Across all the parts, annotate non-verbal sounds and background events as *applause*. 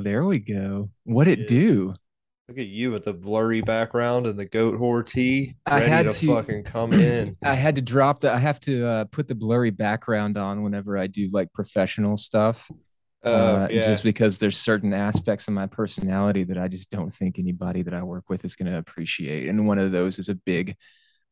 go. There we go. What it Yes. do? Look at you with the blurry background and the goat whore tee, I had to, to- fucking come in. *clears throat* I had to drop the. I have to uh, put the blurry background on whenever I do like professional stuff. Uh, uh, yeah. Just because there's certain aspects of my personality that I just don't think anybody that I work with is going to appreciate. And one of those is a big,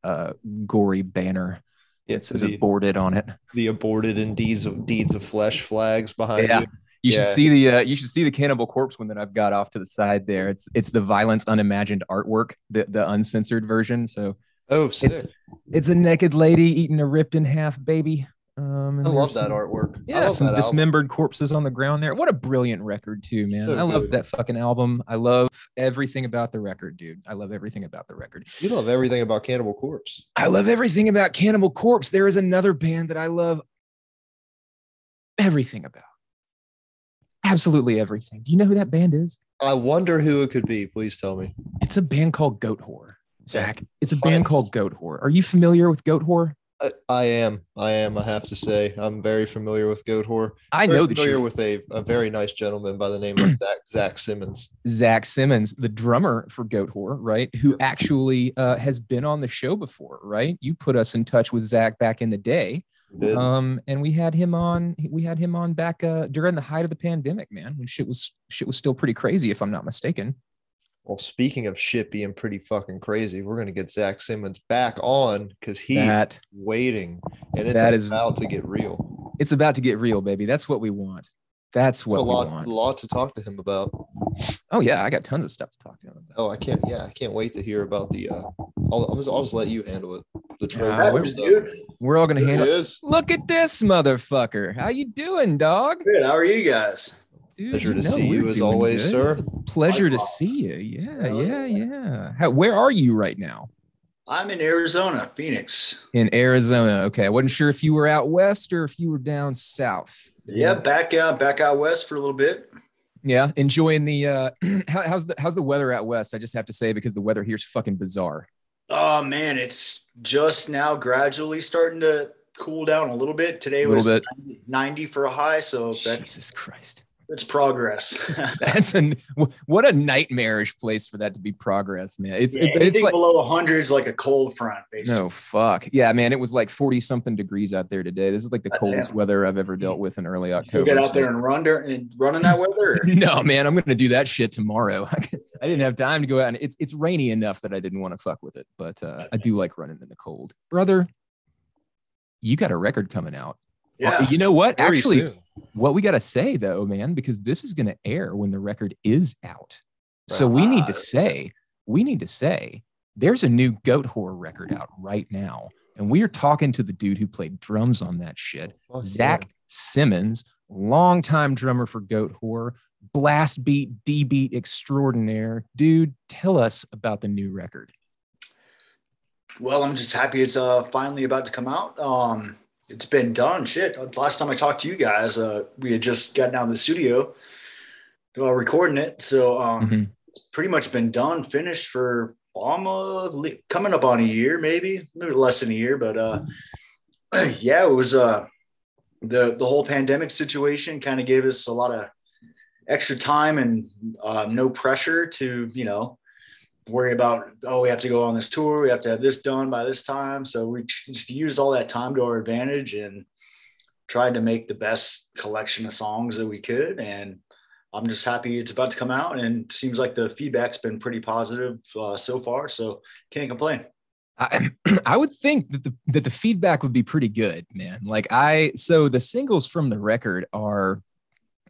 uh, gory banner. It says the, aborted on it. the aborted and deeds of deeds of flesh flags behind Yeah. you. You should see the uh, you should see the cannibal corpse one that I've got off to the side there. It's it's the violence unimagined artwork, the the uncensored version. So Oh, sick. it's it's a naked lady eating a ripped in half baby. Um, I love that some- artwork. I Yeah, love some that album. dismembered corpses on the ground there. What a brilliant record too, man. So I love good. that fucking album. I love everything about the record, dude. I love everything about the record. You love everything about Cannibal Corpse. I love everything about Cannibal Corpse. There is another band that I love everything about. Absolutely everything. Do you know who that band is? I wonder who it could be. Please tell me. It's a band called Goat Whore. Zach, it's a band called Goat Whore. Are you familiar with Goat Whore? I, I am. I am. I have to say, I'm very familiar with Goat Whore. I Very know that familiar you're with a, a very nice gentleman by the name of *clears throat* Zach, Zach Simmons. Zach Simmons, the drummer for Goat Whore, right? Who actually uh, has been on the show before, right? You put us in touch with Zach back in the day. Did- Um, and we had him on. We had him on back uh, during the height of the pandemic, man. When shit was shit was still pretty crazy, if I'm not mistaken. Well, speaking of shit being pretty fucking crazy, we're gonna get Zach Simmons back on because he's That waiting, and it's that is- about to get real. it's about to get real, baby. That's what we want. That's There's a what we lot, want. lot to talk to him about. Oh yeah, I got tons of stuff to talk to him about. Oh, I can't. Yeah, I can't wait to hear about the. uh I'll, I'll just, I'll just let you handle it. The trade war we're- We're all gonna There handle. it is. Look at this motherfucker. How you doing, dog? Good. How are you guys? Dude, Pleasure to know see you as always, good. sir. It's a pleasure to Likewise. see you. Yeah, yeah, yeah. yeah. How, where are you right now? I'm in Arizona, Phoenix. In Arizona. Okay, I wasn't sure if you were out west or if you were down south. Yeah, back out back out west for a little bit. Yeah, enjoying the. uh *clears throat* how, How's the How's the weather out west? I just have to say because the weather here's fucking bizarre. Oh man, it's just now gradually starting to cool down a little bit. Today little was bit. 90 90 for a high, so Jesus Christ. *laughs* that's progress. That's an what a nightmarish place for that to be progress, man. It's Yeah, it- it's anything like below 100 is like a cold front, basically. no fuck yeah, man. It was like forty something degrees out there today. This is like the God coldest damn. weather I've ever dealt with in early October. You'll October. get out so- there and run there and run in that weather. *laughs* no, man, I'm gonna do that shit tomorrow. *laughs* I didn't have time to go out, and it's it's rainy enough that I didn't want to fuck with it. But uh, I do like running in the cold, brother. You got a record coming out. Uh, yeah. you know what? Very Actually, soon. What we gotta say though, man, because this is gonna air when the record is out. So we need to say, we need to say, there's a new Goat Whore record out right now, and we are talking to the dude who played drums on that shit. Fuck yeah. Zach Simmons, longtime drummer for Goat Whore, blast beat, D beat extraordinaire. Dude, tell us about the new record. Well, I'm just happy it's uh finally about to come out. Um, it's been done. Shit. Last time I talked to you guys, uh, we had just gotten out of the studio, uh, recording it. So um, Mhm. it's pretty much been done, finished for almost coming up on a year, maybe, maybe less than a year. But uh, *clears throat* yeah, it was uh the the whole pandemic situation kind of gave us a lot of extra time and uh, no pressure to you know worry about oh we have to go on this tour we have to have this done by this time. So we *laughs* just used all that time to our advantage and tried to make the best collection of songs that we could. And i'm just happy it's about to come out and seems like the feedback's been pretty positive uh, so far so can't complain. I, *clears throat* I would think that the that the feedback would be pretty good, man. Like I so the singles from the record are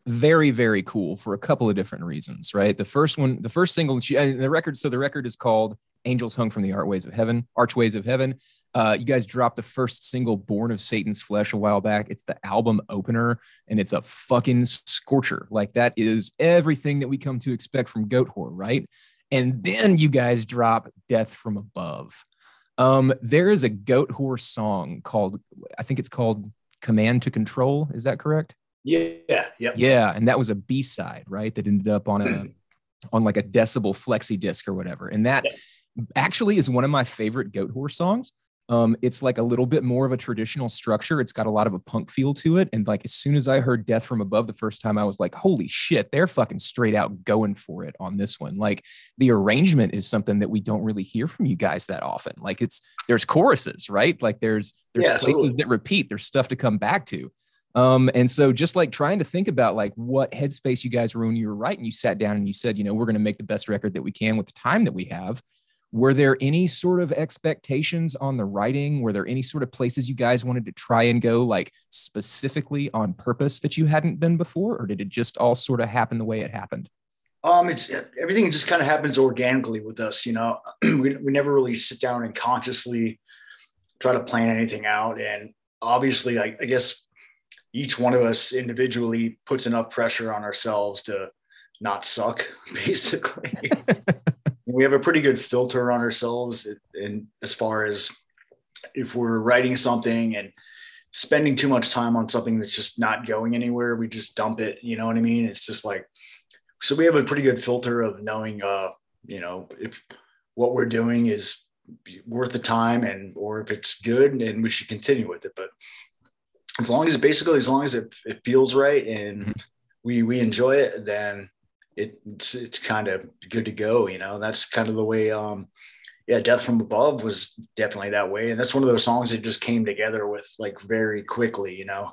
very very cool for a couple of different reasons, right? The first one, the first single, you- and the record. So the record is called "Angels Hung from the Archways of Heaven." Archways of Heaven. Uh, you guys dropped the first single, "Born of Satan's Flesh," a while back. It's the album opener, and it's a fucking scorcher. Like that is everything that we come to expect from Goat Whore, right? And then you guys drop "Death from Above." Um, there is a Goat Whore song called, I think it's called Command to Control. Is that correct? Yeah yeah Yeah. And that was a B side, right? That ended up on a, on like a decibel flexi disc or whatever. And that actually is one of my favorite Goat Whore songs. Um, it's like a little bit more of a traditional structure. It's got a lot of a punk feel to it. And like as soon as I heard Death from Above the first time, I was like, holy shit, they're fucking straight out going for it on this one. Like the arrangement is something that we don't really hear from you guys that often. Like it's there's choruses, right? Like there's there's Yeah, places totally. that repeat, there's stuff to come back to. Um, and so just like trying to think about like what headspace you guys were when you were writing, you sat down and you said, you know, we're going to make the best record that we can with the time that we have. Were there any sort of expectations on the writing? Were there any sort of places you guys wanted to try and go, like specifically on purpose that you hadn't been before, or did it just all sort of happen the way it happened? Um, it's everything just kind of happens organically with us, you know. *clears throat* we we never really sit down and consciously try to plan anything out. And obviously, I, I guess each one of us individually puts enough pressure on ourselves to not suck, *laughs* basically. *laughs* we have a pretty good filter on ourselves and as far as if we're writing something and spending too much time on something that's just not going anywhere, we just dump it. You know what I mean? It's just like so we have a pretty good filter of knowing uh you know if what we're doing is worth the time and or if it's good and we should continue with it but as long as it basically as long as it, it feels right and Mhm. we we enjoy it then it, it's it's kind of good to go you know? That's kind of the way um yeah death from above was definitely that way and that's one of those songs that just came together with like very quickly you know?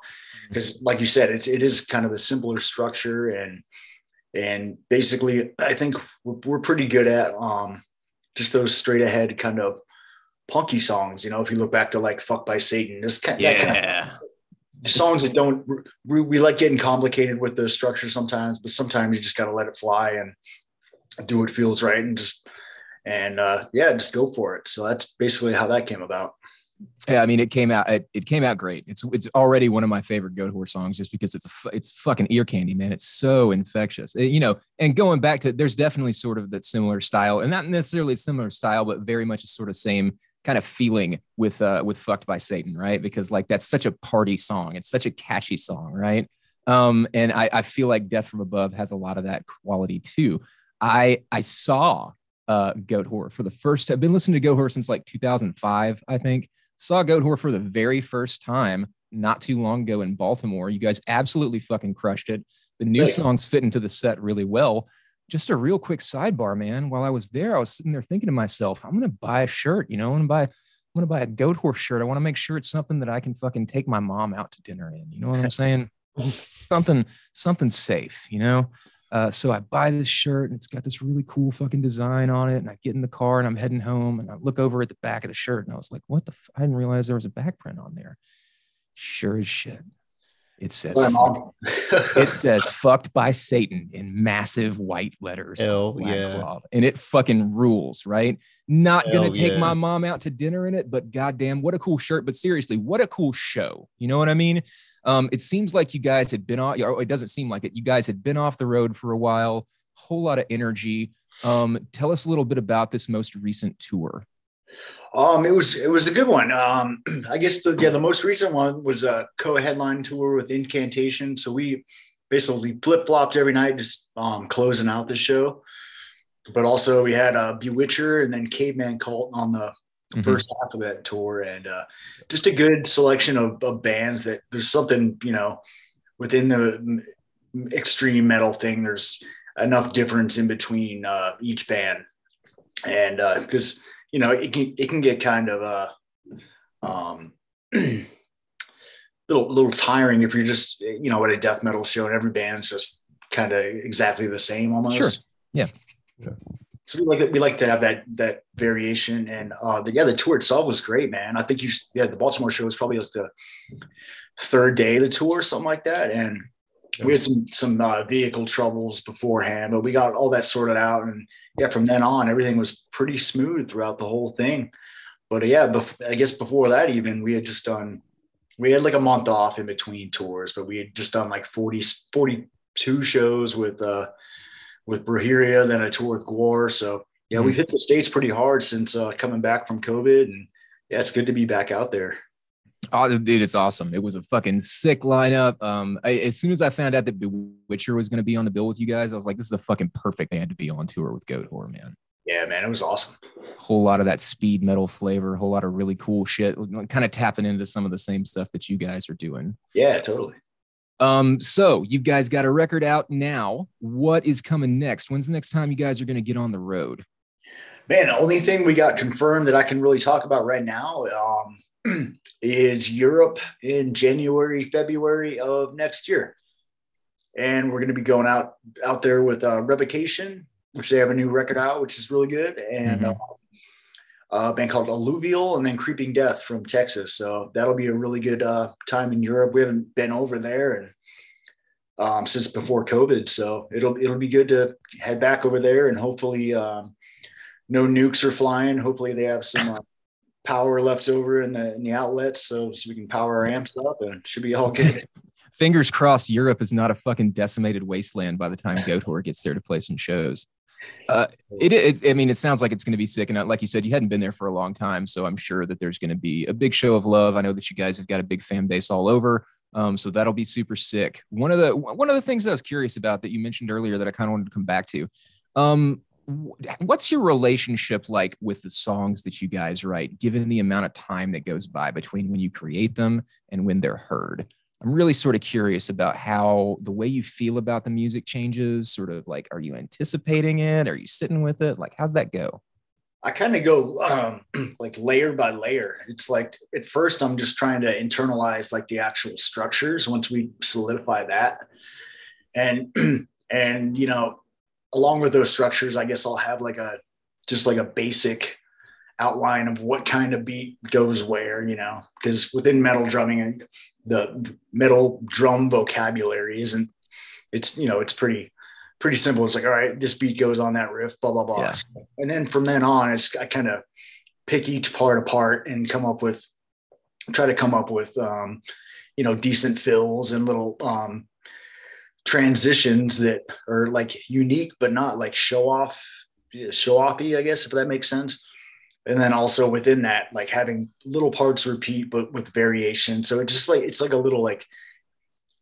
Because like you said it's, it is kind of a simpler structure and and basically i think we're, we're pretty good at um just those straight ahead kind of punky songs you know? If you look back to like fuck by satan just kind, that kind of songs that don't we, we like getting complicated with the structure sometimes but sometimes you just got to let it fly and do what feels right and just and uh yeah just go for it. So that's basically how that came about Yeah, I mean, it came out. It, it came out great. It's it's already one of my favorite Goat Whore songs, just because it's a it's fucking ear candy, man. It's so infectious, Uh, you know. And going back to, there's definitely sort of that similar style, and not necessarily similar style, but very much a sort of same kind of feeling with uh with "Fucked by Satan," right? Because like that's such a party song. It's such a catchy song, right? Um, and I I feel like "Death from Above" has a lot of that quality too. I I saw uh Goat Whore for the first. I've been listening to Goat Whore since like 2005, I think saw Goat Whore for the very first time not too long ago in Baltimore. You guys absolutely fucking crushed it. The new songs fit into the set really well. Just a real quick sidebar, man. While I was there, I was sitting there thinking to myself, I'm gonna buy a shirt. You know, I'm gonna buy, I'm gonna buy a Goat Whore shirt. I want to make sure it's something that I can fucking take my mom out to dinner in. You know what I'm *laughs* saying? something, something safe. You know. Uh, so I buy this shirt and it's got this really cool fucking design on it. And I get in the car and I'm heading home and I look over at the back of the shirt and I was like, what the? F-? I didn't realize there was a back print on there. Sure as shit. It says, My fucked- mom. *laughs* it says fucked by Satan in massive white letters. Hell yeah. cloth. And it fucking rules, right? Not gonna take yeah. my mom out to dinner in it, but goddamn, what a cool shirt. But seriously, what a cool show. You know what I mean? Um, it seems like you guys had been off, it doesn't seem like it. You guys had been off the road for a while, whole lot of energy. Um, tell us a little bit about this most recent tour. Um, it was it was a good one. Um, *clears throat* I guess the yeah the most recent one was a co-headline tour with Incantation. So we basically flip flopped every night, just um, closing out the show. But also we had uh, Bewitcher and then Caveman Cult on the Mhm. first half of that tour, and uh, just a good selection of, of bands. That there's something you know within the extreme metal thing. There's enough difference in between uh, each band, and because you know it can it can get kind of a um *clears throat* little little tiring if you're just you know at a death metal show and every band's just kind of exactly the same almost Sure. Yeah. Yeah. so we like we like to have that that variation and uh the, yeah the tour itself was great man i think you yeah the baltimore show was probably like the third day of the tour or something like that and we had some some uh, vehicle troubles beforehand but we got all that sorted out and yeah from then on everything was pretty smooth throughout the whole thing but uh, yeah bef- i guess before that even we had just done we had like a month off in between tours but we had just done like 40 42 shows with uh with Brujeria, then a tour with Gore. So yeah, we've hit the states pretty hard since uh, coming back from COVID, and yeah, it's good to be back out there. Oh, dude, it's awesome. It was a fucking sick lineup. Um, I, as soon as I found out that Bewitcher was going to be on the bill with you guys, I was like, this is the fucking perfect band to be on tour with Goat Whore, man. Yeah, man, it was awesome. whole lot of that speed metal flavor, a whole lot of really cool shit, kind of tapping into some of the same stuff that you guys are doing. Yeah, totally. Um, so you guys got a record out now. What is coming next? When's the next time you guys are going to get on the road? Man, the only thing we got confirmed that I can really talk about right now um, *clears throat* is Europe in January, February of next year, and we're going to be going out out there with uh, Revocation, which they have a new record out, which is really good, and Mhm. uh, a band called Alluvial, and then Creeping Death from Texas. So that'll be a really good uh, time in Europe. We haven't been over there and um, since before COVID, so it'll it'll be good to head back over there and hopefully um, no nukes are flying. Hopefully they have some uh, power left over in the in the outlets, so, so we can power our amps up and it should be all good. *laughs* Fingers crossed, Europe is not a fucking decimated wasteland by the time Goat Whore gets there to play some shows. Uh, it, it, I mean, it sounds like it's going to be sick. And like you said, you hadn't been there for a long time. So I'm sure that there's going to be a big show of love. I know that you guys have got a big fan base all over. Um, so that'll be super sick. One of the, one of the things that I was curious about that you mentioned earlier that I kind of wanted to come back to, um, what's your relationship like with the songs that you guys write, given the amount of time that goes by between when you create them and when they're heard? I'm really sort of curious about how the way you feel about the music changes. Sort of like, are you anticipating it? Are you sitting with it? Like, how's that go? I kind of go um, *clears throat* like layer by layer. It's like at first I'm just trying to internalize like the actual structures once we solidify that. And *clears throat* and you know, along with those structures, I guess I'll have like a just like a basic outline of what kind of beat goes where, you know, because within metal drumming, the metal drum vocabulary isn't it's you know, it's pretty pretty simple. It's like, all right, this beat goes on that riff, blah, blah, blah. Yeah. And then from then on, it's I kind of pick each part apart and come up with try to come up with um, you know, decent fills and little um transitions that are like unique but not like show off show offy, I guess, if that makes sense. And then also within that, like having little parts repeat but with variation. So it's just like it's like a little like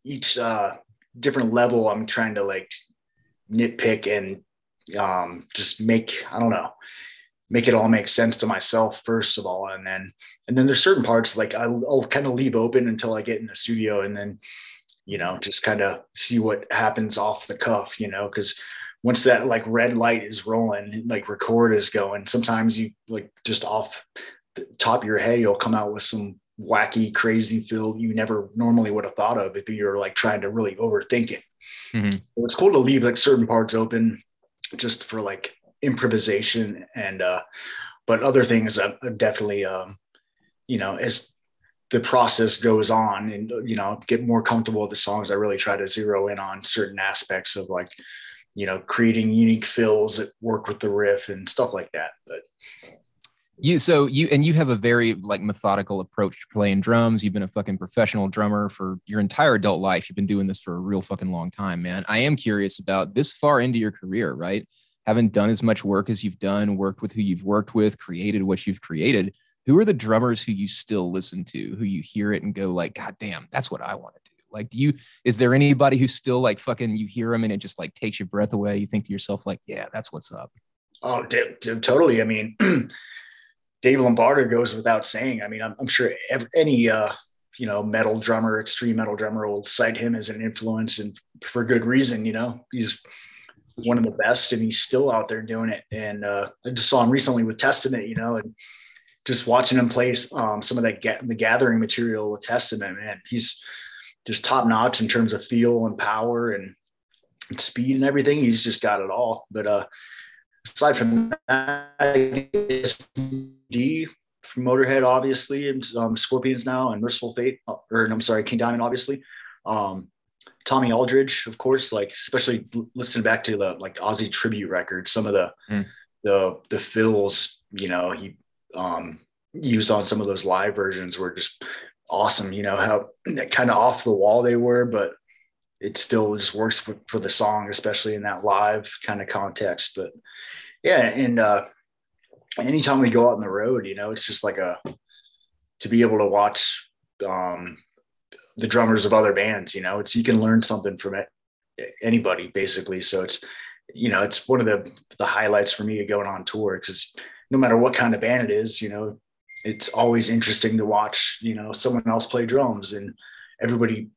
each uh different level I'm trying to like nitpick and um, just make I don't know make it all make sense to myself first of all and then and then there's certain parts like I'll, I'll kind of leave open until I get in the studio and then you know just kind of see what happens off the cuff you know because once that like red light is rolling like record is going sometimes you like just off the top of your head you'll come out with some wacky crazy feel you never normally would have thought of if you're like trying to really overthink it Mhm. so it's cool to leave like certain parts open just for like improvisation and uh but other things I, I definitely um you know as the process goes on and you know get more comfortable with the songs i really try to zero in on certain aspects of like you know creating unique fills that work with the riff and stuff like that but You so you and you have a very like methodical approach to playing drums. You've been a fucking professional drummer for your entire adult life. You've been doing this for a real fucking long time, man. I am curious about this far into your career, right? haven't done as much work as you've done, worked with who you've worked with, created what you've created. Who are the drummers who you still listen to, who you hear it and go like, God damn, that's what I want to do. Like, do you? Is there anybody who still like fucking you hear them and it just like takes your breath away? You think to yourself like, yeah, that's what's up. Oh, d- d- totally. I mean, *clears throat* Dave Lombardo goes without saying. I mean, I'm, I'm sure ev any uh, you know metal drummer, extreme metal drummer, will cite him as an influence, and for good reason. You know, he's one of the best, and he's still out there doing it. And uh, I just saw him recently with Testament. You know, and just watching him play um, some of that ga- the gathering material with Testament, man, he's just top notch in terms of feel and power and, speed and everything. He's just got it all. But uh, aside from that, I guess D from Motorhead, obviously, and um, Scorpions now, and Mercyful Fate, uh, or I'm sorry, King Diamond, obviously. Um, Tommy Aldridge, of course, like especially listening back to the like Ozzy tribute records, some of the Mm. the the fills, you know, he um, used on some of those live versions were just awesome. You know how kind of off the wall they were, but it still just works for, for the song, especially in that live kind of context. But yeah, and uh, anytime we go out on the road, you know, it's just like a to be able to watch um, the drummers of other bands. You know, it's you can learn something from it, anybody basically. So it's you know, it's one of the the highlights for me going on tour because no matter what kind of band it is, you know, it's always interesting to watch, you know, someone else play drums and everybody,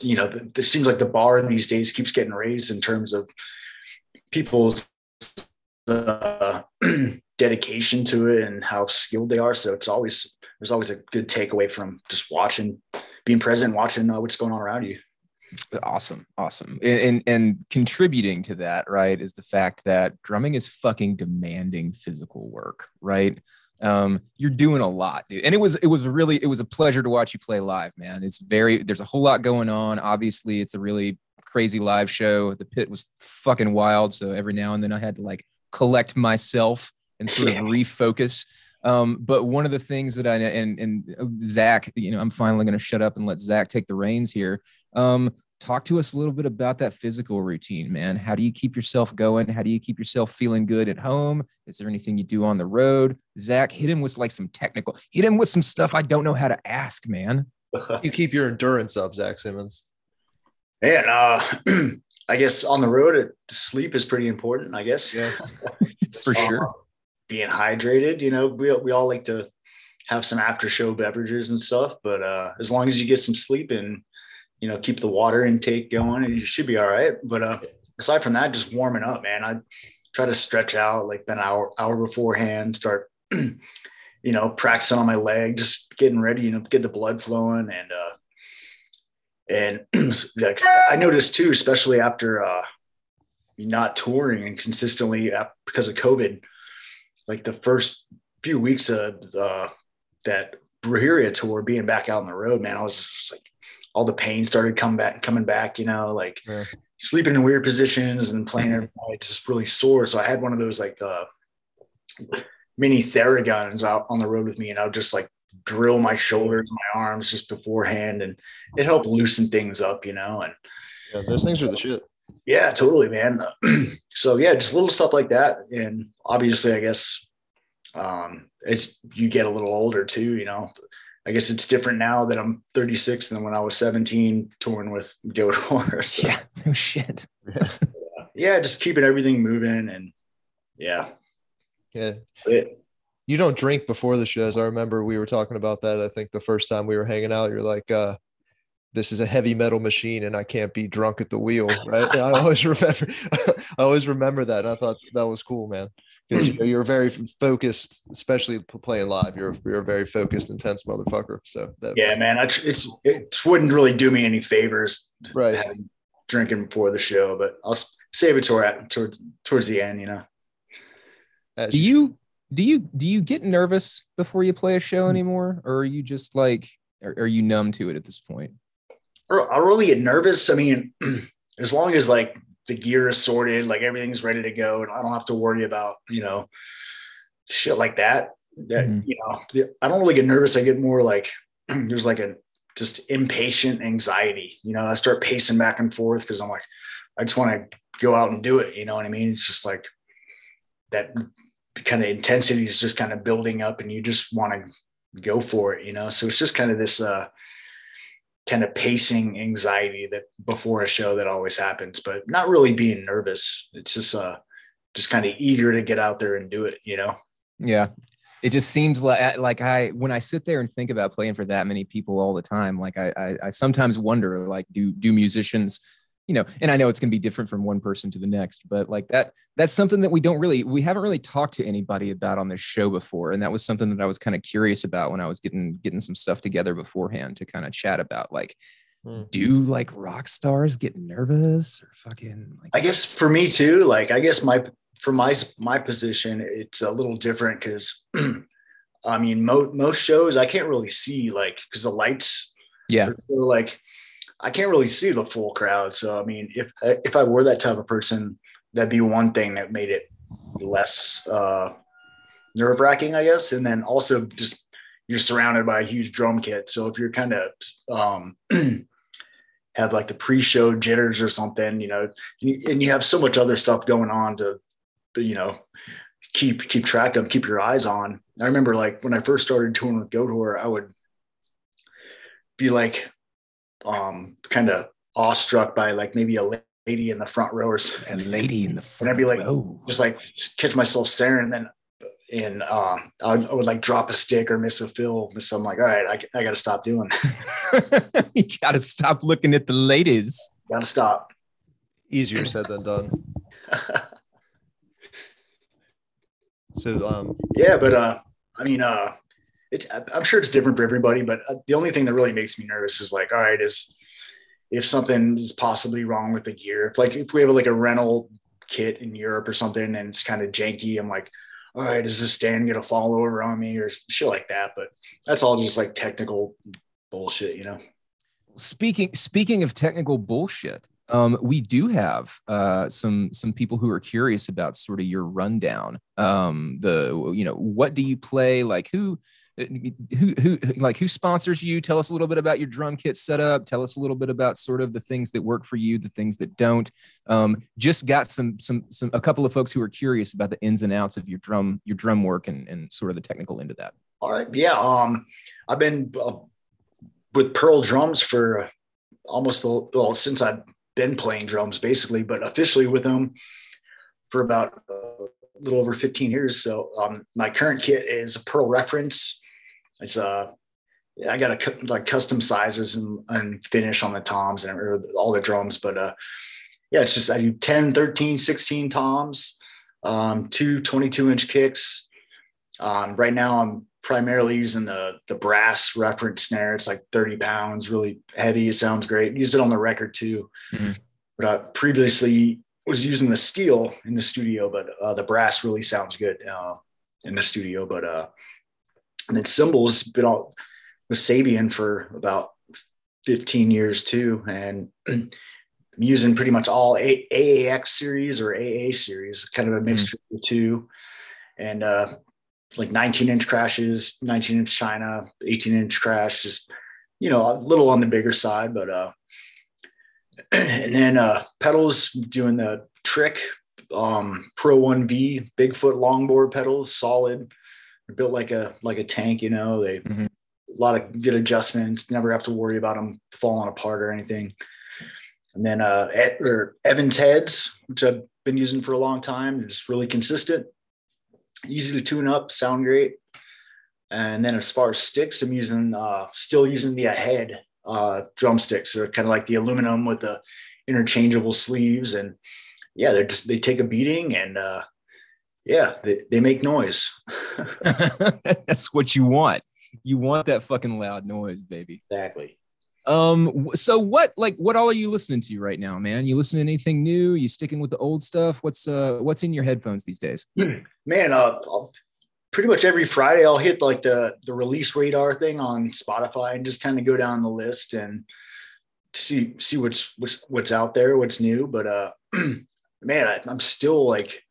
you know, it seems like the bar these days keeps getting raised in terms of people's uh, *clears throat* dedication to it and how skilled they are. So it's always, there's always a good takeaway from just watching, being present, watching uh, what's going on around you. Awesome, awesome, and, and, and contributing to that, right, is the fact that drumming is fucking demanding physical work, right? Um, you're doing a lot, dude. And it was it was really it was a pleasure to watch you play live, man. It's very there's a whole lot going on. Obviously, it's a really crazy live show. The pit was fucking wild, so every now and then I had to like collect myself and sort of refocus. Um, but one of the things that I and and uh, Zach, you know, I'm finally going to shut up and let Zach take the reins here. Um, talk to us a little bit about that physical routine, man. How do you keep yourself going? How do you keep yourself feeling good at home? Is there anything you do on the road? Zach, hit him with like some technical, hit him with some stuff I don't know how to ask, man. *laughs* you keep your endurance up, Zach Simmons. Man, uh, *clears throat* I guess on the road, it, sleep is pretty important, I guess. Yeah, *laughs* for sure. Uh, being hydrated, you know, we, we all like to have some after show beverages and stuff, but uh, as long as you get some sleep and you know, keep the water intake going and you should be all right. But uh, aside from that, just warming up, man. I try to stretch out like an hour, hour beforehand, start, *clears throat* you know, practicing on my leg, just getting ready, you know, get the blood flowing. And, uh, and *clears throat* like I noticed too, especially after, uh, not touring and consistently because of COVID, like the first few weeks of uh, that Brujeria tour, being back out on the road, man, I was just like, all the pain started coming back, coming back, you know, like yeah. sleeping in weird positions and playing every night, just really sore. So I had one of those like uh, mini Theraguns out on the road with me, and I would just like drill my shoulders, my arms just beforehand, and it helped loosen things up, you know. And yeah, those things are the shit. Yeah, totally, man. *clears throat* so yeah, just little stuff like that, and obviously, I guess um, as you get a little older too, you know, I guess it's different now that I'm 36 than when I was 17 touring with Goat Whore. *laughs* So, yeah, no shit. yeah. yeah, just keeping everything moving and yeah. Yeah. It, you don't drink before the shows. I remember we were talking about that. I think the first time we were hanging out, you're like, uh, this is a heavy metal machine and I can't be drunk at the wheel. Right. I always *laughs* remember, I always remember that. And I thought that was cool, man because you hmm. know, you're very focused, especially playing live. You're you're a very focused, intense motherfucker. So that, yeah, man, I, it's it wouldn't really do me any favors, right? Having, drinking before the show, but I'll save it toward, towards towards the end. You know. As do you do you do you get nervous before you play a show hmm. anymore, or are you just like are, are you numb to it at this point? I really get nervous. I mean, *clears throat* as long as like the gear is sorted, like everything's ready to go, and I don't have to worry about you know shit like that. That mm-hmm. you know, I don't really get nervous. I get more like *clears throat* there's like a just impatient anxiety. You know, I start pacing back and forth because I'm like, I just want to go out and do it. You know what I mean? It's just like that kind of intensity is just kind of building up, and you just want to go for it. You know, so it's just kind of this. uh kind of pacing anxiety that before a show that always happens, but not really being nervous. It's just uh just kind of eager to get out there and do it, you know? Yeah. It just seems like like I when I sit there and think about playing for that many people all the time, like I I, I sometimes wonder like do do musicians you know, and I know it's going to be different from one person to the next, but like that, that's something that we don't really, we haven't really talked to anybody about on this show before. And that was something that I was kind of curious about when I was getting, getting some stuff together beforehand to kind of chat about like, hmm. do like rock stars get nervous or fucking like, I guess for me too, like, I guess my, for my, my position, it's a little different because *clears throat* I mean, mo- most shows I can't really see like, cause the lights, yeah, like, I can't really see the full crowd. So I mean, if if I were that type of person, that'd be one thing that made it less uh, nerve wracking, I guess. And then also just you're surrounded by a huge drum kit. So if you're kind of um, *clears throat* have like the pre-show jitters or something, you know, and you have so much other stuff going on to, you know, keep keep track of, keep your eyes on. I remember like when I first started touring with Whore, I would be like um, kind of awestruck by like maybe a lady in the front row or something. A lady in the front *laughs* and I'd be like, row. just like catch myself staring. And then and um, I, would, I, would, like drop a stick or miss a fill. So I'm like, all right, I, I got to stop doing. that. *laughs* you got to stop looking at the ladies. Got to stop. Easier said than done. *laughs* so um, yeah, but uh, I mean, uh, it's I'm sure it's different for everybody, but uh, the only thing that really makes me nervous is like, all right, is if something is possibly wrong with the gear. If like if we have like a rental kit in Europe or something and it's kind of janky, I'm like, all right, is this stand gonna fall over on me or shit like that? But that's all just like technical bullshit, you know. Speaking speaking of technical bullshit, um, we do have uh, some some people who are curious about sort of your rundown. Um, the you know what do you play? Like who who who like who sponsors you? Tell us a little bit about your drum kit setup. Tell us a little bit about sort of the things that work for you the things that don't. Um, just got some some some a couple of folks who are curious about the ins and outs of your drum your drum work and, and sort of the technical end of that. All right. Yeah um i've been uh, with pearl drums for almost the, well since i've been playing drums basically but officially with them for about a little over 15 years. So um, my current kit is a pearl reference it's uh I got to like custom sizes and, and finish on the toms and all the drums, but uh, yeah, it's just I do 10, 13, 16 toms, um, two 22 inch kicks. Um, right now, I'm primarily using the the brass reference snare. It's like 30 pounds, really heavy. It sounds great. Used it on the record too, mm-hmm. but I previously was using the steel in the studio, but uh, the brass really sounds good uh, in the studio. But uh, and then cymbals been all with Sabian for about 15 years too. And *clears throat* I'm using pretty much all a- AAX series or AA series, kind of a mixture mm. of the two. And uh, like 19 inch crashes, 19 inch China, 18 inch crash, just, you know, a little on the bigger side, but, uh, *clears throat* and then uh, pedals doing the trick um, Pro 1V Bigfoot longboard pedals, solid built like a like a tank, you know. They mm-hmm. a lot of good adjustments. Never have to worry about them falling apart or anything. And then uh, or Evans heads, which I've been using for a long time. They're just really consistent, easy to tune up, sound great. And then as far as sticks, I'm using uh, still using the Ahead uh, drumsticks. They're kind of like the aluminum with the interchangeable sleeves, and yeah, they're just they take a beating and uh, yeah, they, they make noise. *laughs* That's what you want. You want that fucking loud noise, baby. Exactly. Um, so what like what all are you listening to right now, man? You listening to anything new? You sticking with the old stuff? What's uh what's in your headphones these days? *clears throat* Man, uh I'll, pretty much every Friday I'll hit like the the release radar thing on Spotify and just kind of go down the list and see see what's what's what's out there, what's new. But uh *clears throat* man, I, I'm still like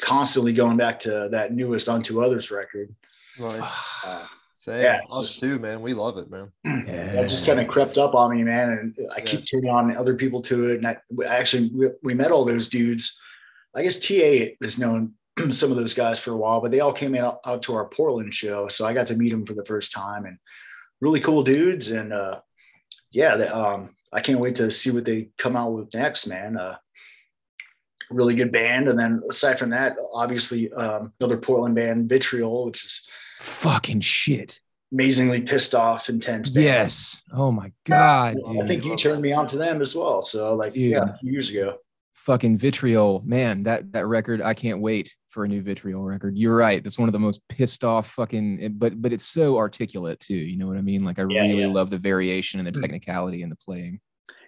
constantly going back to that newest Unto Others record. Right. *sighs* Uh, Same. Yeah, us just, too, man. We love it, man. *clears throat* Yeah, that just kind of crept up on me, man. And I yeah. keep turning on other people to it. And I, actually, we, we, met all those dudes. I guess TA has known *clears throat* some of those guys for a while, but they all came out, out to our Portland show. So I got to meet them for the first time and really cool dudes. And uh, yeah, they, um, I can't wait to see what they come out with next, man. Uh, really good band. And then aside from that, obviously um, another Portland band, Vitriol, which is fucking shit. Amazingly pissed off, intense. Band. Yes. Oh my god. I think you turned me on to them as well. So like dude. yeah, years ago. Fucking Vitriol, man. That that record, I can't wait for a new Vitriol record. You're right. That's one of the most pissed off fucking. But but it's so articulate too. You know what I mean? Like I yeah, really yeah. love the variation and the hmm. technicality and the playing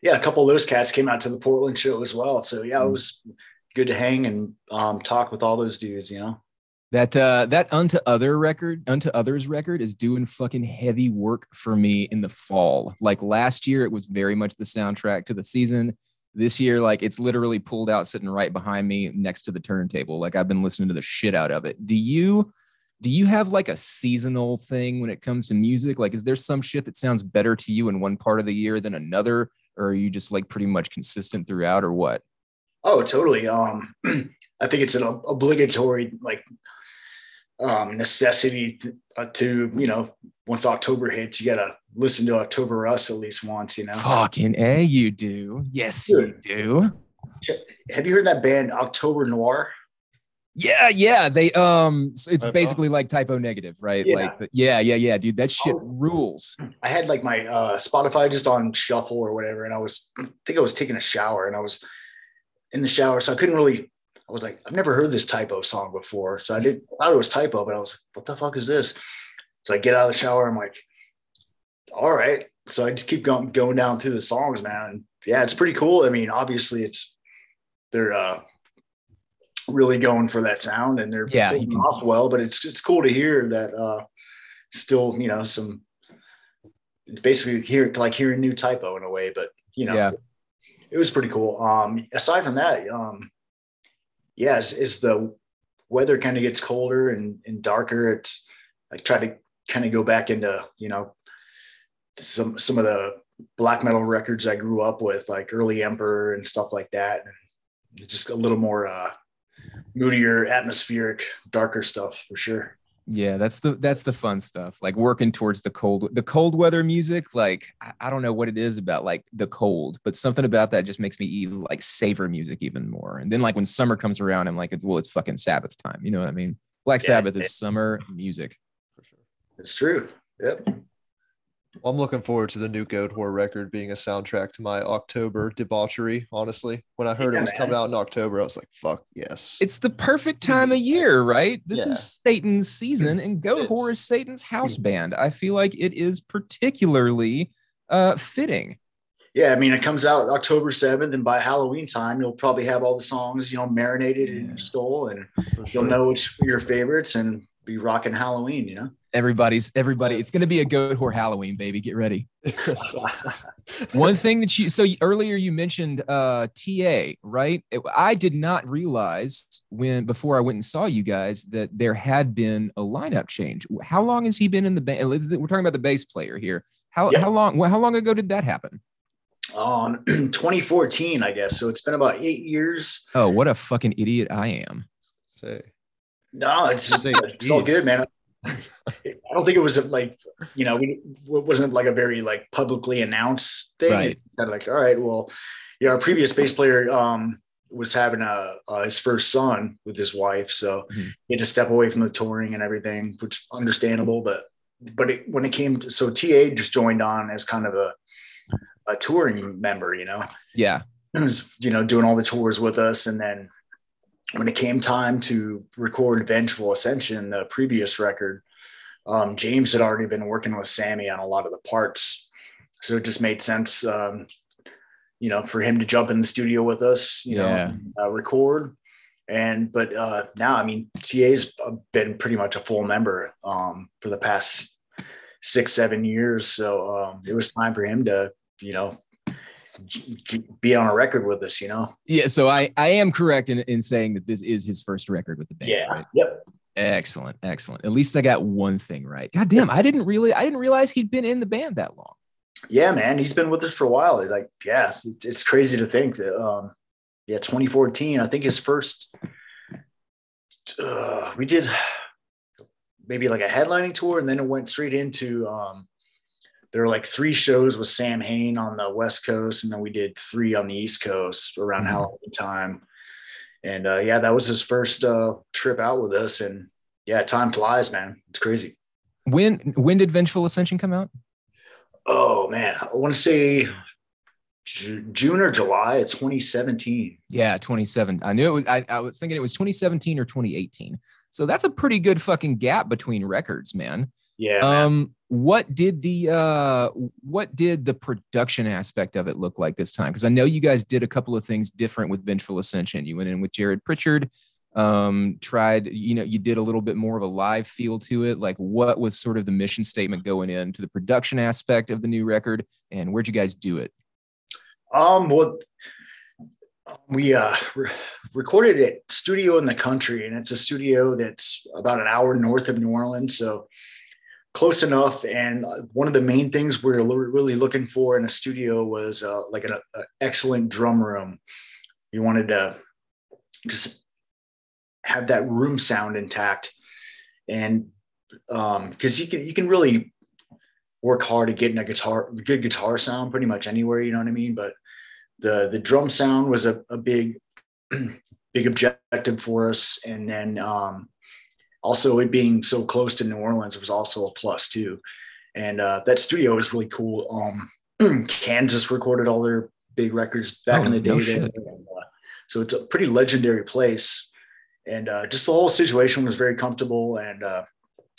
yeah, a couple of those cats came out to the Portland show as well. So yeah, it hmm. was good to hang and um, talk with all those dudes, you know. That uh that unto other record, unto others record is doing fucking heavy work for me in the fall. Like last year, it was very much the soundtrack to the season. This year, like it's literally pulled out sitting right behind me next to the turntable. Like I've been listening to the shit out of it. Do you do you have like a seasonal thing when it comes to music? Like, is there some shit that sounds better to you in one part of the year than another? Or are you just like pretty much consistent throughout or what? Oh, totally. Um, *clears throat* I think it's an obligatory like um, necessity to, uh, to, you know, once October hits, you gotta listen to October Rust at least once, you know. Fucking a, you do. Yes, Dude. you do. Have you heard that band October Noir? Yeah, yeah. They um, so it's Type O? basically like Type O Negative, right? Yeah. Like, the, yeah, yeah, yeah, dude. That shit Oh. rules. I had like my uh, Spotify just on shuffle or whatever, and I was I think I was taking a shower and I was in the shower, so I couldn't really. I was like, I've never heard this Type O song before, so I didn't I thought it was Type O, but I was like, what the fuck is this? So I get out of the shower, I'm like, all right. So I just keep going going down through the songs, man. And yeah, it's pretty cool. I mean, obviously, it's they're uh, really going for that sound and they're Yeah, pulling you can- off well, but it's it's cool to hear that uh, still, you know, some basically hear like hearing new Type O in a way, but you know, Yeah. It was pretty cool. Um, aside from that, um, yeah, as, the weather kind of gets colder and, and darker, it's like try to kind of go back into, you know, some, some of the black metal records I grew up with, like early Emperor and stuff like that. And just a little more, uh, moodier, atmospheric, darker stuff for sure. Yeah, that's the that's the fun stuff. Like working towards the cold the cold weather music. Like I, I don't know what it is about like the cold, but something about that just makes me even like savor music even more. And then like when summer comes around, I'm like, it's well, it's fucking Sabbath time. You know what I mean? Black Yeah. Sabbath is summer music for sure. It's true. Yep. Well, I'm looking forward to the new Goat Whore record being a soundtrack to my October debauchery. Honestly, when I heard Yeah, it was man. coming out in October, I was like, "Fuck yes!" It's the perfect time of year, right? This Yeah. is Satan's season, and Goat It Whore is. is Satan's house band. I feel like it is particularly uh fitting. Yeah, I mean, it comes out October 7th, and by Halloween time, you'll probably have all the songs, you know, marinated in Yeah. your skull, and sure. you'll know which were your favorites and be rocking Halloween, you know? Everybody's everybody. It's going to be a Goat Whore Halloween, baby. Get ready. Awesome. *laughs* One thing that you so earlier you mentioned uh TA, right? It- I did not realize when before I went and saw you guys that there had been a lineup change. How long has he been in the band? We're talking about the bass player here. How Yeah. how long how long ago did that happen? On *clears throat* 2014, I guess. So it's been about eight years. Oh, what a fucking idiot I am. Say, No, it's, it's all good, man. I don't think it was like, you know, we, it wasn't like a very like publicly announced thing. Right. Like, all right, well, yeah, our previous bass player um, was having a, uh, his first son with his wife. So Mhm. he had to step away from the touring and everything, which understandable. But, but it, when it came to, so TA just joined on as kind of a, a touring member, you know, Yeah. was, you know, doing all the tours with us. And then when it came time to record Vengeful Ascension, the previous record, um, James had already been working with Sammy on a lot of the parts. So it just made sense, um, you know, for him to jump in the studio with us, you Yeah. know, uh, record. And, but uh, now, I mean, TA's been pretty much a full member um, for the past six, seven years. So um, it was time for him to, you know, be on a record with us, you know? Yeah. So I I am correct in, in saying that this is his first record with the band. Yeah. Right? Yep. Excellent. Excellent. At least I got one thing right. God damn, I didn't really I didn't realize he'd been in the band that long. Yeah, man. He's been with us for a while. He's Like, yeah, it's, it's crazy to think that, um, yeah, 2014, I think his first, uh, we did maybe like a headlining tour and then it went straight into, um, there were like three shows with Samhain on the West Coast, and then we did three on the East Coast around Mhm. Halloween time. And uh, yeah, that was his first uh, trip out with us. And yeah, time flies, man. It's crazy. When when did Vengeful Ascension come out? Oh man, I want to say Ju- June or July of 2017. Yeah, 27. I knew it was I, I was thinking it was 2017 or 2018. So that's a pretty good fucking gap between records, man. Yeah, man. What did the uh what did the production aspect of it look like this time? Because I know you guys did a couple of things different with Vengeful Ascension. You went in with Jarrett Pritchard, um, tried, you know, you did a little bit more of a live feel to it. Like what was sort of the mission statement going into the production aspect of the new record, and where'd you guys do it? Um, well, we uh re- recorded at studio in the country, and it's a studio that's about an hour north of New Orleans, so close enough. And uh, one of the main things we are really looking for in a studio was uh, like an, excellent drum room. We wanted to just have that room sound intact, and um, because you can you can really work hard at getting a guitar good guitar sound pretty much anywhere you know what i mean but the the drum sound was a, a big *clears throat* big objective for us. And then um, also it being so close to New Orleans was also a plus too. And uh, that studio is really cool. Um, *clears throat* Kansas recorded all their big records back oh, in the day. No and, uh, so it's a pretty legendary place. And uh, just the whole situation was very comfortable. And uh,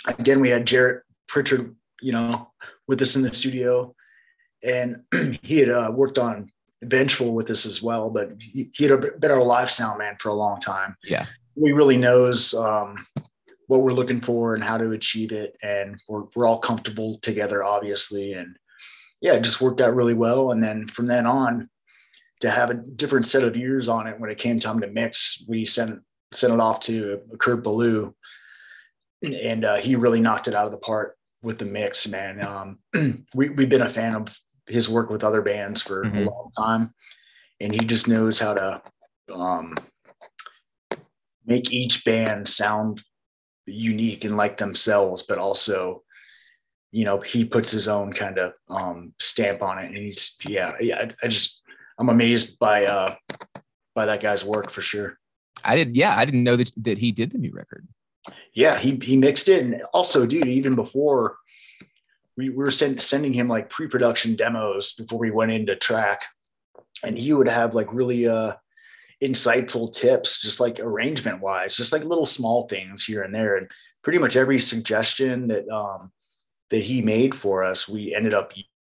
again, we had Jarrett Pritchard, you know, with us in the studio. And *clears throat* he had uh, worked on vengeful with us as well, but he, he had been our live sound man for a long time. Yeah. He really knows um, what we're looking for and how to achieve it. And we're, we're all comfortable together, obviously. And yeah, it just worked out really well. And then from then on, to have a different set of ears on it when it came time to mix, we sent sent it off to Kurt Ballou, and uh, he really knocked it out of the park with the mix. Man, um, *clears throat* we we've been a fan of his work with other bands for mm-hmm. a long time, and he just knows how to um, make each band sound unique and like themselves, but also, you know, he puts his own kind of um, stamp on it. And he's yeah, yeah. I, I just I'm amazed by uh, by that guy's work for sure. I did, yeah, I didn't know that that he did the new record. Yeah, he he mixed it, and also, dude, even before we, we were send, sending him like pre-production demos before we went into track and he would have like really uh insightful tips just like arrangement wise just like little small things here and there. And pretty much every suggestion that um that he made for us we ended up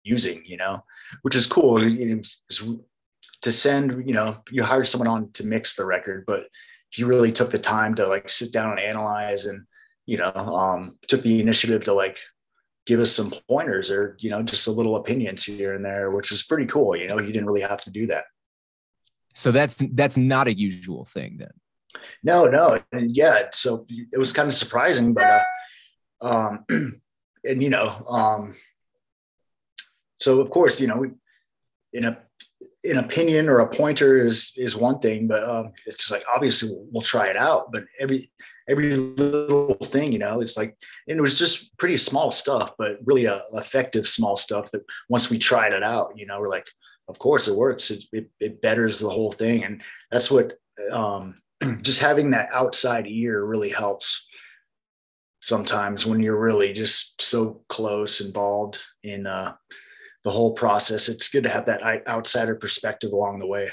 using you know which is cool. You know, to send you know you hire someone on to mix the record but he really took the time to like sit down and analyze and you know um took the initiative to like give us some pointers or you know just a little opinions here and there which was pretty cool you know you didn't really have to do that so that's that's not a usual thing then? No no and yeah so it was kind of surprising but uh, um *clears throat* and you know um so of course you know in a an opinion or a pointer is is one thing but um it's like obviously we'll, we'll try it out but every every little thing, you know, it's like, and it was just pretty small stuff, but really uh, effective small stuff that once we tried it out, you know, we're like, of course it works. It, it, it betters the whole thing. And that's what, um, *clears throat* just having that outside ear really helps sometimes when you're really just so close involved in uh, the whole process. It's good to have that outsider perspective along the way.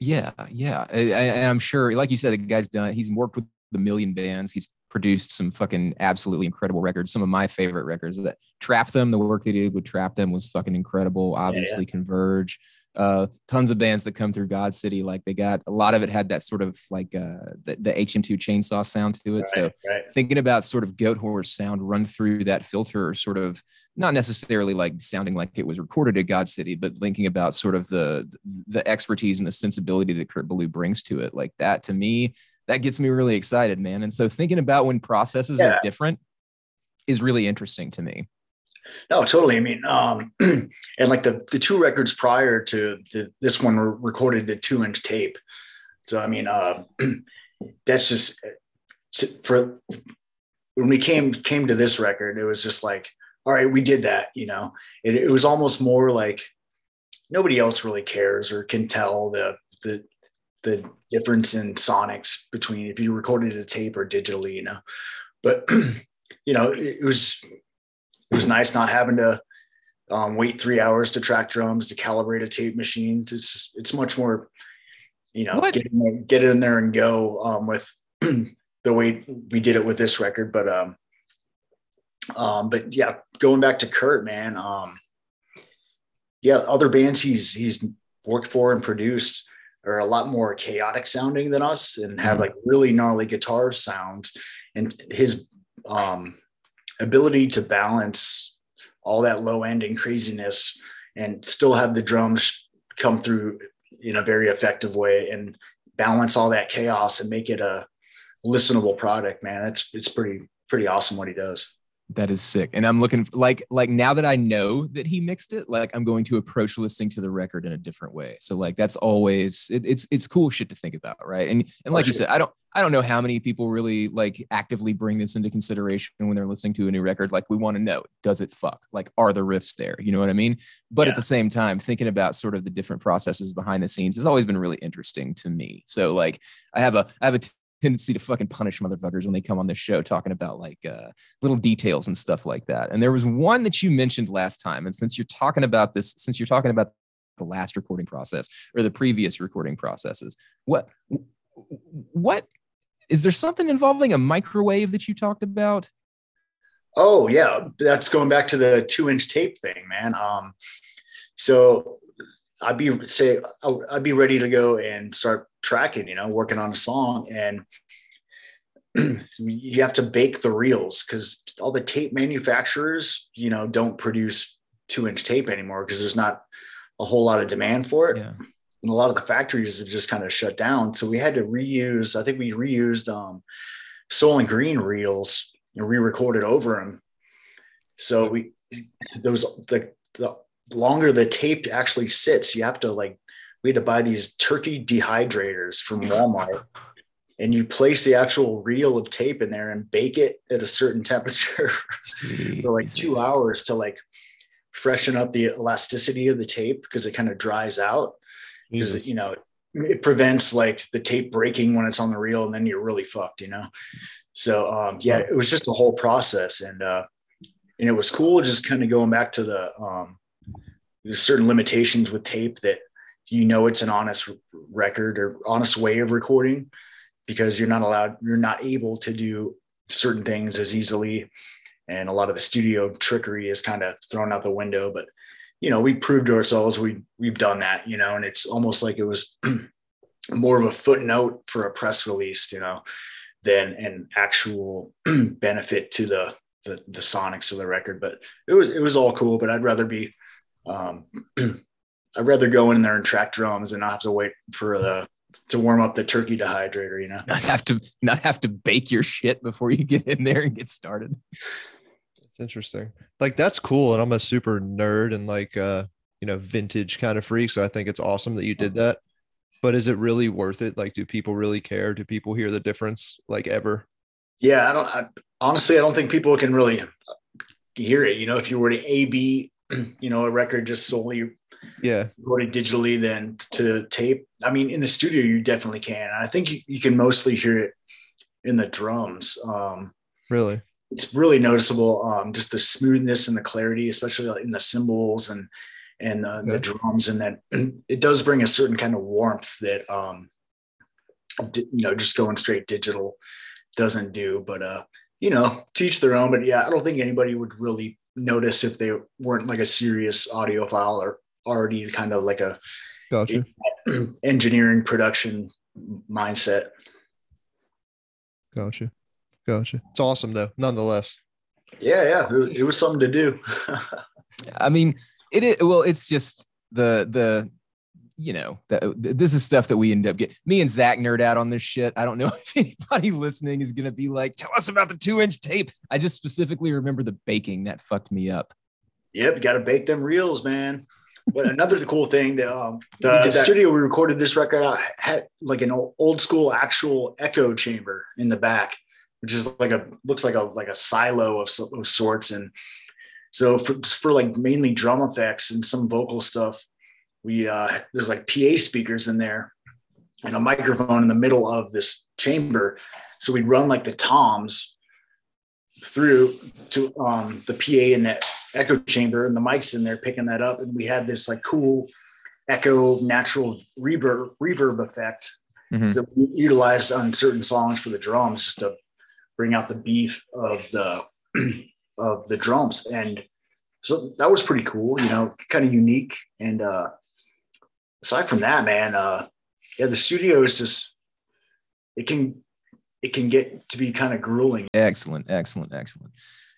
Yeah, yeah, and I'm sure, like you said, the guy's done. He's worked with the million bands. He's produced some fucking absolutely incredible records. Some of my favorite records that Trap Them, the work they did with Trap Them was fucking incredible. Obviously, yeah, yeah. Converge, uh, tons of bands that come through God City. Like they got a lot of it had that sort of like uh, the, the HM2 chainsaw sound to it. Right, so right. thinking about sort of Goat Whore's sound run through that filter, sort of not necessarily like sounding like it was recorded at God City, but thinking about sort of the the expertise and the sensibility that Kurt Ballou brings to it, like that to me that gets me really excited, man. And so thinking about when processes yeah. are different is really interesting to me. No, totally. I mean, um, *clears throat* and like the the two records prior to the, this one were recorded to two inch tape. So I mean, uh, *clears throat* that's just for when we came came to this record, it was just like, all right, we did that. You know, it, it was almost more like nobody else really cares or can tell the the the difference in sonics between if you recorded a tape or digitally, you know. But *clears throat* you know, it was it was nice not having to um, wait three hours to track drums to calibrate a tape machine. It's it's much more, you know, get in, there, get in there and go um, with *clears throat* the way we did it with this record. But um, um, but yeah, going back to Kurt, man, um, yeah, other bands he's he's worked for and produced are a lot more chaotic sounding than us and have mm-hmm. like really gnarly guitar sounds and his um, ability to balance all that low end and craziness and still have the drums come through in a very effective way and balance all that chaos and make it a listenable product man it's it's pretty pretty awesome what he does That is sick. And I'm looking like like now that I know that he mixed it, like I'm going to approach listening to the record in a different way. So like that's always it, it's it's cool shit to think about, right? And and like you said, I don't I don't know how many people really like actively bring this into consideration when they're listening to a new record. Like we want to know, does it fuck? Like are the riffs there? You know what I mean? But yeah. at the same time, thinking about sort of the different processes behind the scenes has always been really interesting to me. So like I have a I have a tendency to fucking punish motherfuckers when they come on this show talking about like uh, little details and stuff like that. And there was one that you mentioned last time. And since you're talking about this, since you're talking about the last recording process or the previous recording processes, what what is there something involving a microwave that you talked about? Oh yeah, that's going back to the two inch tape thing, man. Um, so I'd be say I'd be ready to go and start tracking, you know, working on a song, and *clears throat* you have to bake the reels because all the tape manufacturers, you know, don't produce two inch tape anymore because there's not a whole lot of demand for it. Yeah. And a lot of the factories have just kind of shut down. So we had to reuse, I think we reused um, Soul and Green reels and re-recorded over them. So we those the the longer the tape actually sits, you have to like we had to buy these turkey dehydrators from Walmart. and you place the actual reel of tape in there and bake it at a certain *laughs* temperature for like two hours to like freshen up the elasticity of the tape because it kind of dries out. Because you know it prevents like the tape breaking when it's on the reel and then you're really fucked you know? So um yeah it was just a whole process and uh and it was cool just kind of going back to the um there's certain limitations with tape that you know it's an honest record or honest way of recording because you're not allowed you're not able to do certain things as easily. And a lot of the studio trickery is kind of thrown out the window but you know we proved to ourselves we we've done that you know and it's almost like it was *clears throat* more of a footnote for a press release you know than an actual *clears throat* benefit to the, the the sonics of the record. But it was it was all cool but i'd rather be um, *clears throat* I'd rather go in there and track drums and not have to wait for the to warm up the turkey dehydrator, you know. Not have to not have to bake your shit before you get in there and get started. It's interesting. Like that's cool. And I'm a super nerd and like uh, you know, vintage kind of freak. So I think it's awesome that you did that. But is it really worth it? Like, do people really care? Do people hear the difference like ever? Yeah, I don't I, honestly I don't think people can really hear it. You know, if you were to A B *clears throat* you know, a record just solely yeah recorded digitally than to tape. I mean, in the studio, you definitely can. I think you, you can mostly hear it in the drums. Um, really? It's really noticeable. Um, just the smoothness and the clarity, especially like in the cymbals and and the, okay. the drums, and then *clears throat* it does bring a certain kind of warmth that um, you know, just going straight digital doesn't do. But uh, you know, teach their own. But yeah, I don't think anybody would really notice if they weren't like a serious audiophile or already kind of like a gotcha. *clears throat* engineering production mindset. Gotcha. Gotcha. It's awesome though, nonetheless. Yeah, yeah. It, it was something to do. *laughs* I mean, it is well, it's just the the you know, that this is stuff that we end up getting. Me and Zach nerd out on this shit. I don't know *laughs* if anybody listening is gonna be like, tell us about the two inch tape. I just specifically remember the baking that fucked me up. Yep, you got to bake them reels, man. But another cool thing that um, *laughs* the, the studio we recorded this record out had like an old school actual echo chamber in the back, which is like a looks like a like a silo of, of sorts. And so for, for like mainly drum effects and some vocal stuff, we uh, there's like PA speakers in there and a microphone in the middle of this chamber. So we'd run like the toms through to um, the PA in that echo chamber and the mics in there picking that up. And we had this like cool echo natural reverb reverb effect mm-hmm. that we utilized on certain songs for the drums just to bring out the beef of the *clears throat* of the drums. And so that was pretty cool, you know, kind of unique. And uh aside from that, man, uh, yeah, the studio is just it can it can get to be kind of grueling. Excellent, excellent, excellent.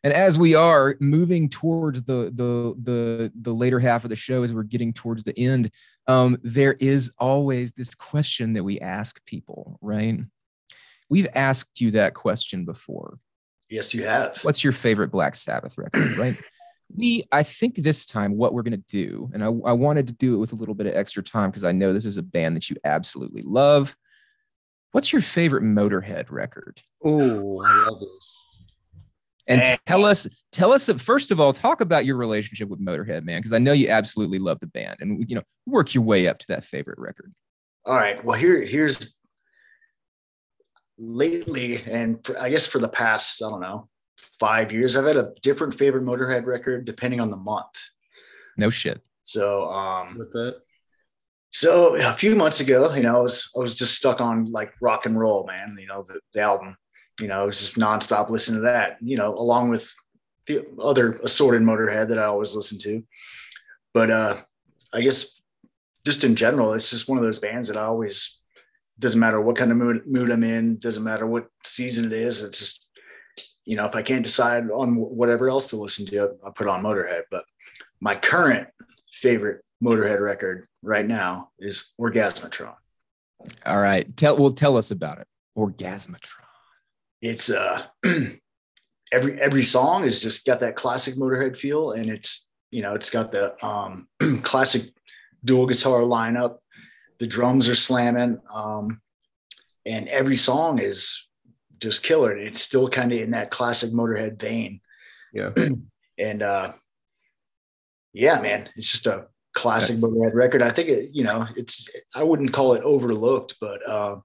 And as we are moving towards the the the the later half of the show, as we're getting towards the end, um, there is always this question that we ask people, right? We've asked you that question before. Yes, you have. What's your favorite Black Sabbath record? *clears throat* Right. we, I think this time what we're going to do, and I, I wanted to do it with a little bit of extra time because I know this is a band that you absolutely love. What's your favorite Motorhead record? Oh, I love this. And Man. tell us, tell us first of all, talk about your relationship with Motorhead, man, because I know you absolutely love the band, and you know, work your way up to that favorite record. All right. Well, here, here's lately, and for, I guess for the past, I don't know, five years, I've had a different favorite Motorhead record depending on the month. No shit. So, um, With that, so a few months ago, you know, I was I was just stuck on like rock and roll, man. You know, the, the album. You know, I was just nonstop listening to that. You know, along with the other assorted Motorhead that I always listen to. But uh, I guess just in general, it's just one of those bands that I always doesn't matter what kind of mood mood I'm in, doesn't matter what season it is. It's just you know, if I can't decide on whatever else to listen to, I put on Motorhead. But my current favorite Motorhead record right now is Orgasmatron. All right. Tell well, tell us about it. Orgasmatron. It's uh *clears throat* every every song is just got that classic Motorhead feel, and it's you know it's got the um *clears throat* classic dual guitar lineup. The drums are slamming, um, and every song is just killer. It's still kind of in that classic Motorhead vein. yeah. *clears throat* and uh yeah man it's just a classic That's- Motorhead record i think it you know it's i wouldn't call it overlooked but uh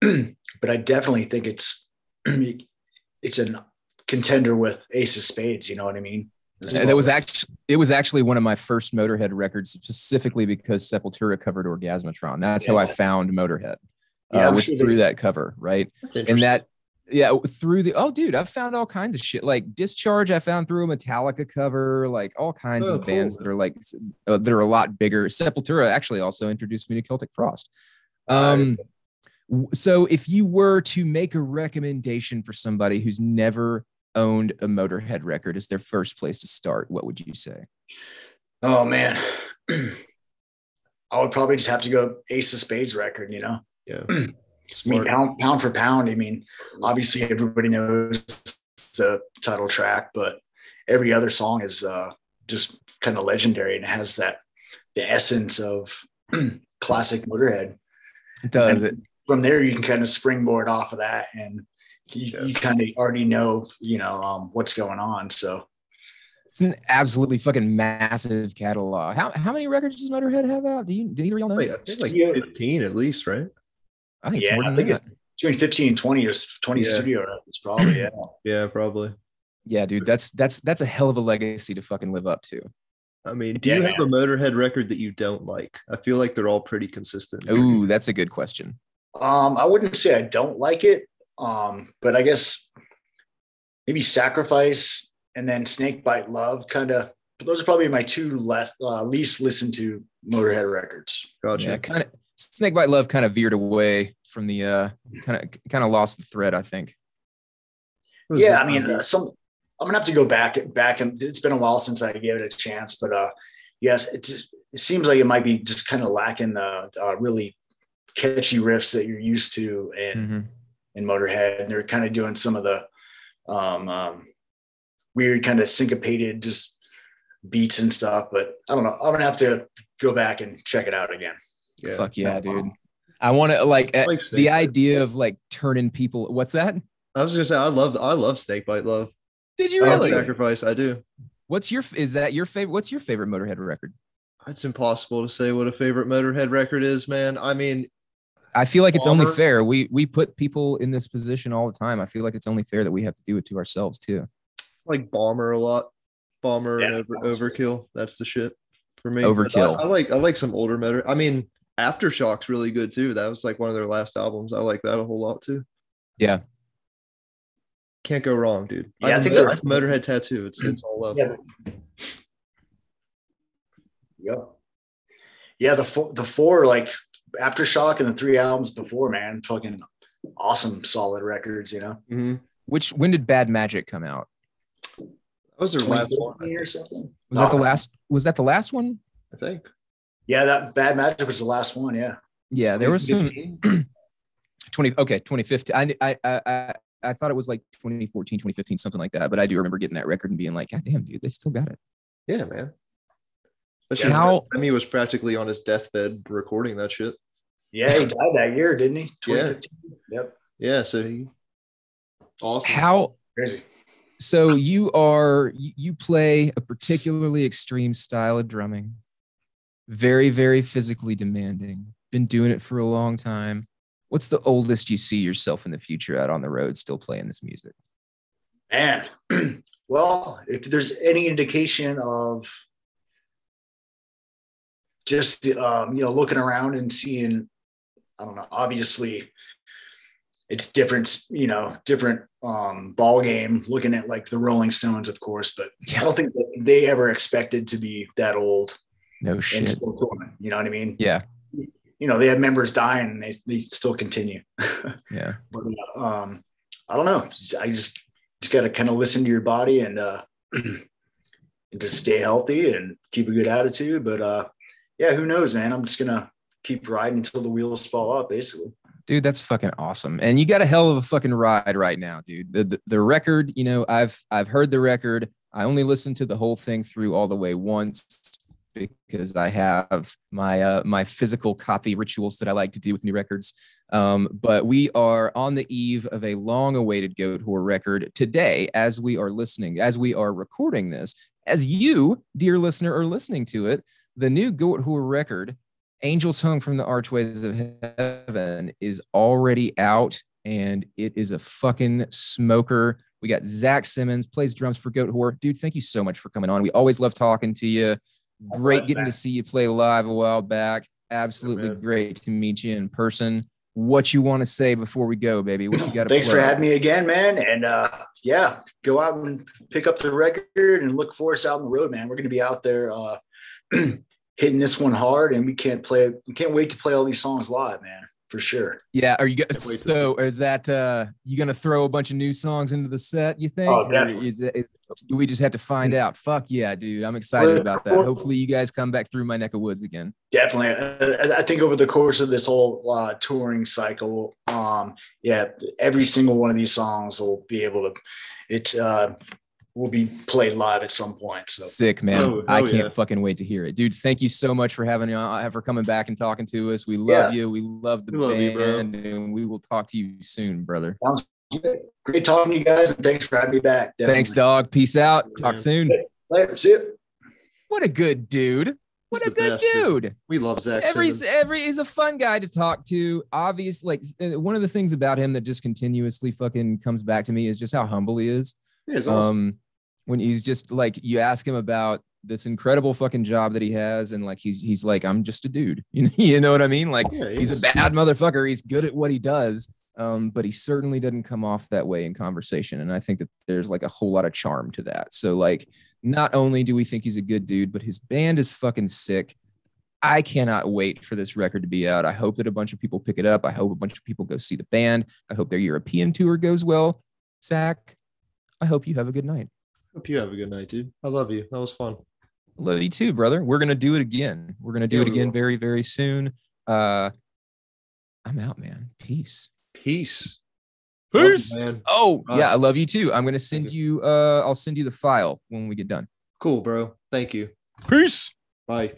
but i definitely think it's *clears throat* it's a contender with ace of spades you know what i mean And it was actually it was actually one of my first Motorhead records, specifically because Sepultura covered Orgasmatron. That's how I found Motorhead. Yeah, uh, was sure through that cover, right? That's And that, yeah, through the oh, dude, I found all kinds of shit like Discharge. I found through a Metallica cover, like all kinds Oh, of bands that are like uh, that are a lot bigger. Sepultura actually also introduced me to Celtic Frost. Um, w- so if you were to make a recommendation for somebody who's never owned a Motorhead record as their first place to start, what would you say? oh man *clears throat* i would probably just have to go ace of spades record you know yeah. *clears throat* I mean, pound pound for pound. I mean, obviously everybody knows the title track, but every other song is uh, just kind of legendary and it has that the essence of *clears throat* classic Motorhead. It does And From there, you can kind of springboard off of that, and you, Yeah. you kind of already know, you know, um, what's going on. So It's an absolutely fucking massive catalog. How how many records does Motorhead have out? Do you do either of y'all know? Wait, I think like 15 at least, right? I think it's Yeah, more I than think that. between 15 and 20 or 20 Yeah. studio records, probably. Yeah. *clears throat* Yeah, probably. yeah, dude, that's that's that's a hell of a legacy to fucking live up to. I mean, do Yeah, you have a Motorhead record that you don't like? I feel like they're all pretty consistent. Ooh, that's a good question. Um, I wouldn't say I don't like it, um, but I guess maybe Sacrifice and then Snakebite Love kind of. Those are probably my two less uh, least listened to Motorhead records. Gotcha. Yeah, kind of Snakebite Love kind of veered away from the uh kind of kind of lost the thread, I think. Yeah, the- I mean, uh, some. I'm gonna have to go back back and it's been a while since I gave it a chance, but uh, yes, it's it seems like it might be just kind of lacking the uh, really catchy riffs that you're used to in Mhm. in Motorhead, and they're kind of doing some of the um, um, weird kind of syncopated just beats and stuff. But I don't know. I'm gonna have to go back and check it out again. yeah. Fuck yeah, dude. I want to like uh, like the idea of like turning people. What's that? I was gonna say I love I love Snakebite Love. Did you I really? Sacrifice. I do. What's your is that your favorite? What's your favorite Motorhead record? It's impossible to say what a favorite Motorhead record is, man. I mean, I feel like it's only fair. We we put people in this position all the time. I feel like it's only fair that we have to do it to ourselves too. like Bomber a lot. Bomber and over, Overkill. That's the shit for me. Overkill. I, I like I like some older metal. I mean, Aftershock's really good too. That was like one of their last albums. I like that a whole lot too. Yeah. Can't go wrong, dude. Yeah, I, I think think the they're- Motorhead tattoo. It's it's all love. Yeah. Yep. Yeah, the four, the four like aftershock and the three albums before, man, fucking awesome, solid records. You know, Mhm. Which when did Bad Magic come out? That was their last one, or something. Was that the Oh, last? Was that the last one? I think. Yeah, that Bad Magic was the last one. Yeah. Yeah, there was some 20 *clears throat* okay 2015 I, I i i I thought it was like 2014, 2015, something like that. But I do remember getting that record and being like, God damn, dude, they still got it. Yeah, man. Especially How- Lemmy was practically on his deathbed recording that shit. Yeah, he died that year, didn't he? Yeah. Yep. Yeah, so he awesome. How Crazy. so you are you you play a particularly extreme style of drumming very very physically demanding been doing it for a long time what's the oldest you see yourself in the future out on the road still playing this music Man, *clears throat* well, if there's any indication of just um, you know looking around and seeing, I don't know, obviously it's different, you know, different um, ball game. Looking at like the Rolling Stones, of course, but I don't think that they ever expected to be that old no and shit still going. You know what I mean? yeah You know, they have members dying and they, they still continue. *laughs* yeah but uh, um, I don't know. I just just got to kind of listen to your body and uh, *clears throat* and just stay healthy and keep a good attitude. But uh, yeah, who knows, man? I'm just gonna keep riding until the wheels fall off, basically. dude that's fucking awesome. And you got a hell of a fucking ride right now dude. The, the, the record you know i've i've heard the record. I only listened to the whole thing through all the way once because i have my uh, my physical copy rituals that i like to do with new records. Um, but we are on the eve of a long awaited goat whore record today as we are listening as we are recording this. As you dear listener are listening to it the new goat whore record Angels Hung from the Archways of Heaven is already out and it is a fucking smoker. We got Zach Simmons, plays drums for Goat Whore. Dude, thank you so much for coming on. We always love talking to you. Great getting to see you play live a while back. Absolutely great to meet you in person. What you want to say before we go, baby? What you got to Thanks for having me again, man. And uh, yeah, go out and pick up the record and look for us out on the road, man. We're gonna be out there uh, *clears throat* hitting this one hard, and we can't play. We can't wait to play all these songs live, man. For sure. Yeah, are you guys Can't wait to so is that uh you gonna throw a bunch of new songs into the set, you think? Oh, definitely. is, it- is, do we just have to find out? Fuck yeah, dude. I'm excited Well, about that. well- Hopefully you guys come back through my neck of woods again. Definitely. I- I, I think over the course of this whole uh, touring cycle, um, yeah, every single one of these songs will be able to, it uh, will be played live at some point. So Sick, man. Oh, I hell can't yeah. fucking wait to hear it. Dude, thank you so much for having uh, for coming back and talking to us. We love Yeah. you. We love the We love you, band and we will talk to you soon, brother. great talking to you guys, and thanks for having me back. Thanks, dog. Peace out. Talk man. soon. Later. See you. What a good dude. What He's a good best, dude. dude. We love Zach. every Simmons. every is a fun guy to talk to. Obvious, like uh, one of the things about him that just continuously fucking comes back to me is just how humble he is. Yeah, it's awesome. Um, when he's just like you ask him about this incredible fucking job that he has, and like he's he's like I'm just a dude. You *laughs* know, you know what I mean? Like yeah, he's a bad motherfucker. He's good at what he does. Um, but he certainly doesn't come off that way in conversation. And I think that there's like a whole lot of charm to that. So like not only do we think he's a good dude, but his band is fucking sick. I cannot wait for this record to be out. I hope that a bunch of people pick it up. I hope a bunch of people go see the band. I hope their European tour goes well. Zach, I hope you have a good night. Hope you have a good night, dude. I love you. That was fun. Love you too, brother. We're gonna do it again. We're gonna do Yeah, it again will. very, very soon. Uh I'm out, man. Peace. Peace. Love you, Peace. man. Oh, Bye. yeah, I love you too. I'm gonna send you uh I'll send you the file when we get done. Cool, bro. Thank you. Peace. Bye.